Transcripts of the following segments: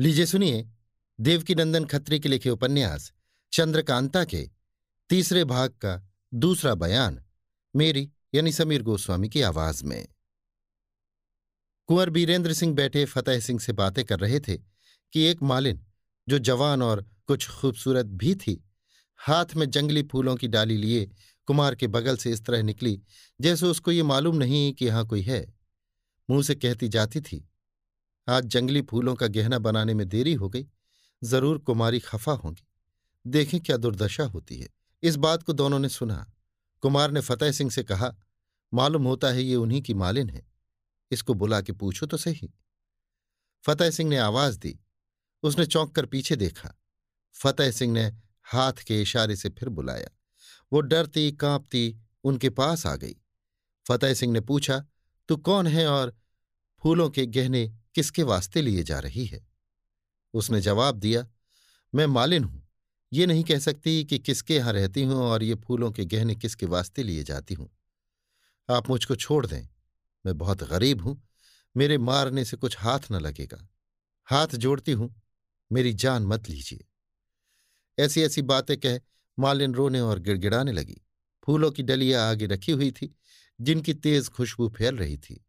लीजिए सुनिए, देवकीनंदन खत्री के लिखे उपन्यास, चंद्रकांता के, तीसरे भाग का दूसरा बयान, मेरी यानी समीर गोस्वामी की आवाज़ में। कुंवर बीरेंद्र सिंह बैठे फतेह सिंह से बातें कर रहे थे कि एक मालिन, जो जवान और कुछ खूबसूरत भी थी, हाथ में जंगली फूलों की डाली लिए कुमार के बगल से इस तरह निकली, जैसे उसको ये मालूम नहीं कि यहाँ कोई है। मुँह से कहती जाती थी आज जंगली फूलों का गहना बनाने में देरी हो गई। ज़रूर कुमारी खफा होंगी। देखें क्या दुर्दशा होती है। इस बात को दोनों ने सुना। कुमार ने फतेह सिंह से कहा, मालूम होता है ये उन्हीं की मालिन है। इसको बुला के पूछो तो सही। फतेह सिंह ने आवाज़ दी। उसने चौंक कर पीछे देखा। फतेह सिंह ने हाथ के इशारे से फिर बुलाया। वो डरती, कांपती उनके पास आ गई। फतेह सिंह ने पूछा, तू कौन है और फूलों के गहने किसके वास्ते लिए जा रही है? उसने जवाब दिया, मैं मालिन हूँ। ये नहीं कह सकती कि किसके यहाँ रहती हूँ और ये फूलों के गहने किसके वास्ते लिए जाती हूँ। आप मुझको छोड़ दें। मैं बहुत गरीब हूँ। मेरे मारने से कुछ हाथ न लगेगा। हाथ जोड़ती हूँ। मेरी जान मत लीजिए। ऐसी ऐसी बातें कह मालिन रोने और गिड़गिड़ाने लगी। फूलों की डलिया आगे रखी हुई थी, जिनकी तेज खुशबू फैल रही थी।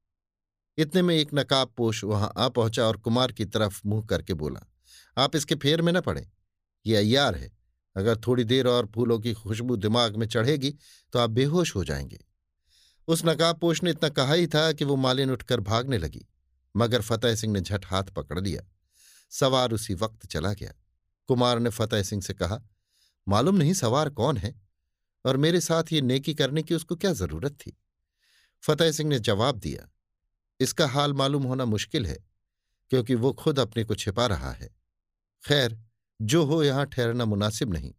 इतने में एक नकाब पोष वहाँ आ पहुँचा और कुमार की तरफ़ मुँह करके बोला, आप इसके फेर में न पड़े। ये अय्यार है। अगर थोड़ी देर और फूलों की खुशबू दिमाग में चढ़ेगी तो आप बेहोश हो जाएँगे। उस नकाबपोश ने इतना कहा ही था कि वो मालिन उठकर भागने लगी, मगर फतेह सिंह ने झट हाथ पकड़ लिया। सवार उसी वक्त चला गया। कुमार ने फतेह सिंह से कहा, मालूम नहीं सवार कौन है? और मेरे साथ ये नेकी करने की उसको क्या ज़रूरत थी? फतेह सिंह ने जवाब दिया इसका हाल मालूम होना मुश्किल है, क्योंकि वो खुद अपने को छिपा रहा है। खैर, जो हो यहाँ ठहरना मुनासिब नहीं।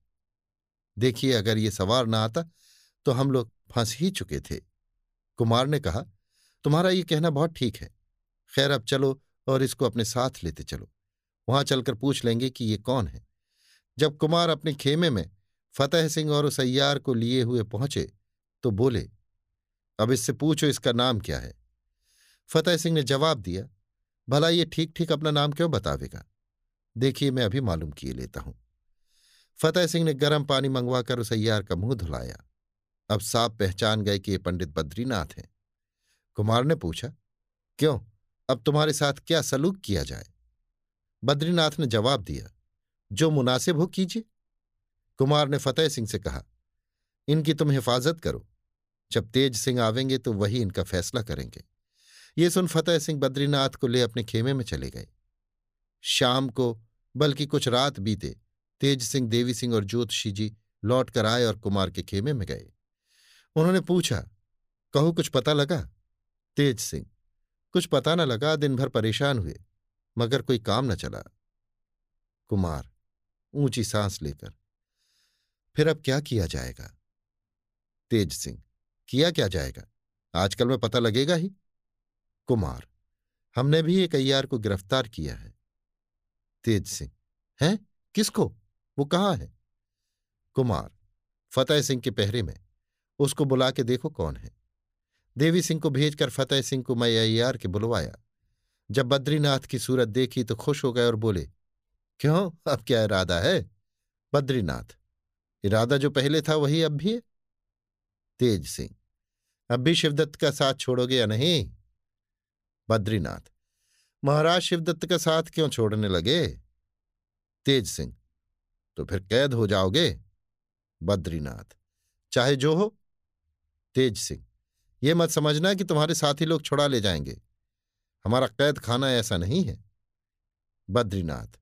देखिए, अगर ये सवार ना आता तो हम लोग फंस ही चुके थे। कुमार ने कहा, तुम्हारा ये कहना बहुत ठीक है। खैर, अब चलो और इसको अपने साथ लेते चलो। वहाँ चलकर पूछ लेंगे कि ये कौन है? जब कुमार अपने खेमे में फतेह सिंह और उस को लिए हुए पहुँचे तो बोले, अब इससे पूछो इसका नाम क्या है? फतेह सिंह ने जवाब दिया, भला ये ठीक ठीक अपना नाम क्यों बतावेगा? देखिए, मैं अभी मालूम किए लेता हूँ। फतेह सिंह ने गर्म पानी मंगवाकर उस अय्यार का मुँह धुलाया। अब साफ़ पहचान गए कि ये पंडित बद्रीनाथ हैं। कुमार ने पूछा, क्यों? अब तुम्हारे साथ क्या सलूक किया जाए? बद्रीनाथ ने जवाब दिया, जो मुनासिब हो कीजिए। कुमार ने फतेह सिंह से कहा, इनकी तुम हिफाजत करो। जब तेज सिंह आवेंगे तो वही इनका फैसला करेंगे। ये सुन फतेह सिंह बद्रीनाथ को ले अपने खेमे में चले गए। शाम को, बल्कि कुछ रात बीते, तेज सिंह, देवी सिंह और ज्योतिषी जी लौट कर आए और कुमार के खेमे में गए। उन्होंने पूछा, कहो, कुछ पता लगा? तेज सिंह, कुछ पता न लगा दिन भर परेशान हुए, मगर कोई काम न चला। कुमार, ऊँची सांस लेकर, फिर अब क्या किया जाएगा? तेज सिंह, किया क्या जाएगा? आजकल में पता लगेगा ही। कुमार, हमने भी एक अय्यार को गिरफ़्तार किया है। तेज सिंह, हैं? किसको? वो कहाँ है? कुमार, फतेह सिंह के पहरे में, उसको बुला के देखो कौन है। देवी सिंह को भेजकर फतेह सिंह को मैं अय्यार के बुलवाया। जब बद्रीनाथ की सूरत देखी तो खुश हो गए और बोले, क्यों? अब क्या इरादा है? बद्रीनाथ, इरादा जो पहले था वही अब भी है? तेज सिंह, अब भी शिवदत्त का साथ छोड़ोगे या नहीं? बद्रीनाथ। महाराज शिवदत्त का साथ क्यों छोड़ने लगे? तेज सिंह। तो फिर कैद हो जाओगे? बद्रीनाथ। चाहे जो हो। तेज सिंह। ये मत समझना कि तुम्हारे साथी लोग छुड़ा ले जाएँगे। हमारा कैद खाना ऐसा नहीं है। बद्रीनाथ।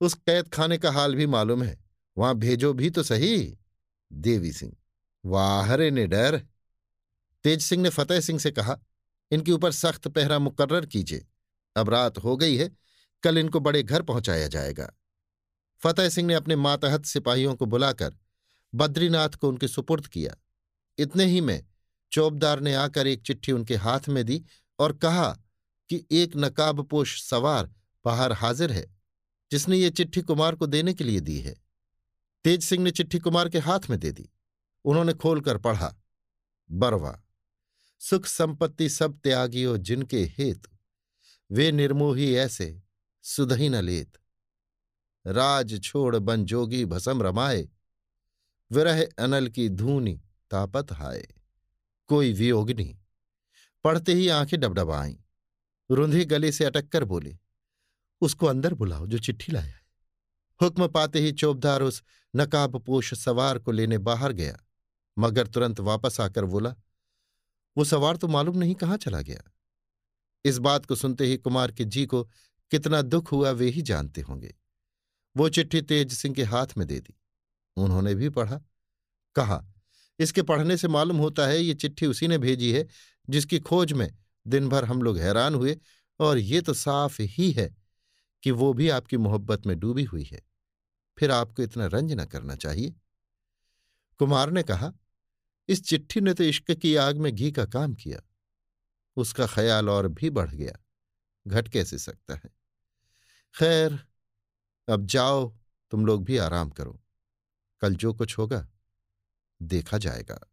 उस कैद खाने का हाल भी मालूम है। वहाँ भेजो भी तो सही। देवी सिंह। वाहरे ने डर तेज सिंह ने फतेह सिंह से कहा इनके ऊपर सख्त पहरा मुकर्र कीजिए। अब रात हो गई है, कल इनको बड़े घर पहुँचाया जाएगा। फतेह सिंह ने अपने मातहत सिपाहियों को बुलाकर बद्रीनाथ को उनके सुपुर्द किया। इतने ही में चौबदार ने आकर एक चिट्ठी उनके हाथ में दी और कहा कि एक नकाबपोश सवार बाहर हाजिर है, जिसने ये चिट्ठी कुमार को देने के लिए दी है। तेज सिंह ने चिट्ठी कुमार के हाथ में दे दी। उन्होंने खोलकर पढ़ा, बरवा। सुख संपत्ति सब त्यागियों जिनके हेतु, वे निर्मोही ऐसे, सुधही न लेत। राज छोड़ बन जोगी भसम रमाए, विरह अनल की धूनी तापत हाय कोई वियोगनी पढ़ते ही आँखें डबडब आई रुंधी गले से अटक कर बोले, उसको अंदर बुलाओ जो चिट्ठी लाया है। हुक्म पाते ही चौबदार उस नकाब पोष सवार को लेने बाहर गया, मगर तुरंत वापस आकर बोला वो सवार तो मालूम नहीं कहाँ चला गया। इस बात को सुनते ही कुमार के जी को कितना दुख हुआ वे ही जानते होंगे। वो चिट्ठी तेज सिंह के हाथ में दे दी। उन्होंने भी पढ़ा। कहा, इसके पढ़ने से मालूम होता है ये चिट्ठी उसी ने भेजी है जिसकी खोज में दिन भर हम लोग हैरान हुए और ये तो साफ़ ही है कि वो भी आपकी मोहब्बत में डूबी हुई है। फिर आपको इतना रंज न करना चाहिए? कुमार ने कहा इस चिट्ठी ने तो इश्क की आग में घी का काम किया। उसका ख्याल और भी बढ़ गया। घट कैसे सकता है? खैर, अब जाओ, तुम लोग भी आराम करो। कल जो कुछ होगा, देखा जाएगा।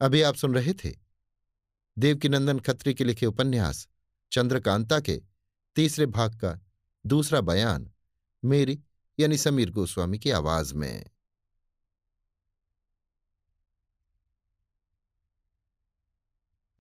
अभी आप सुन रहे थे? देवकीनंदन खत्री के लिखे उपन्यास, चंद्रकांता के तीसरे भाग का दूसरा बयान, मेरी यानी समीर गोस्वामी की आवाज़ में।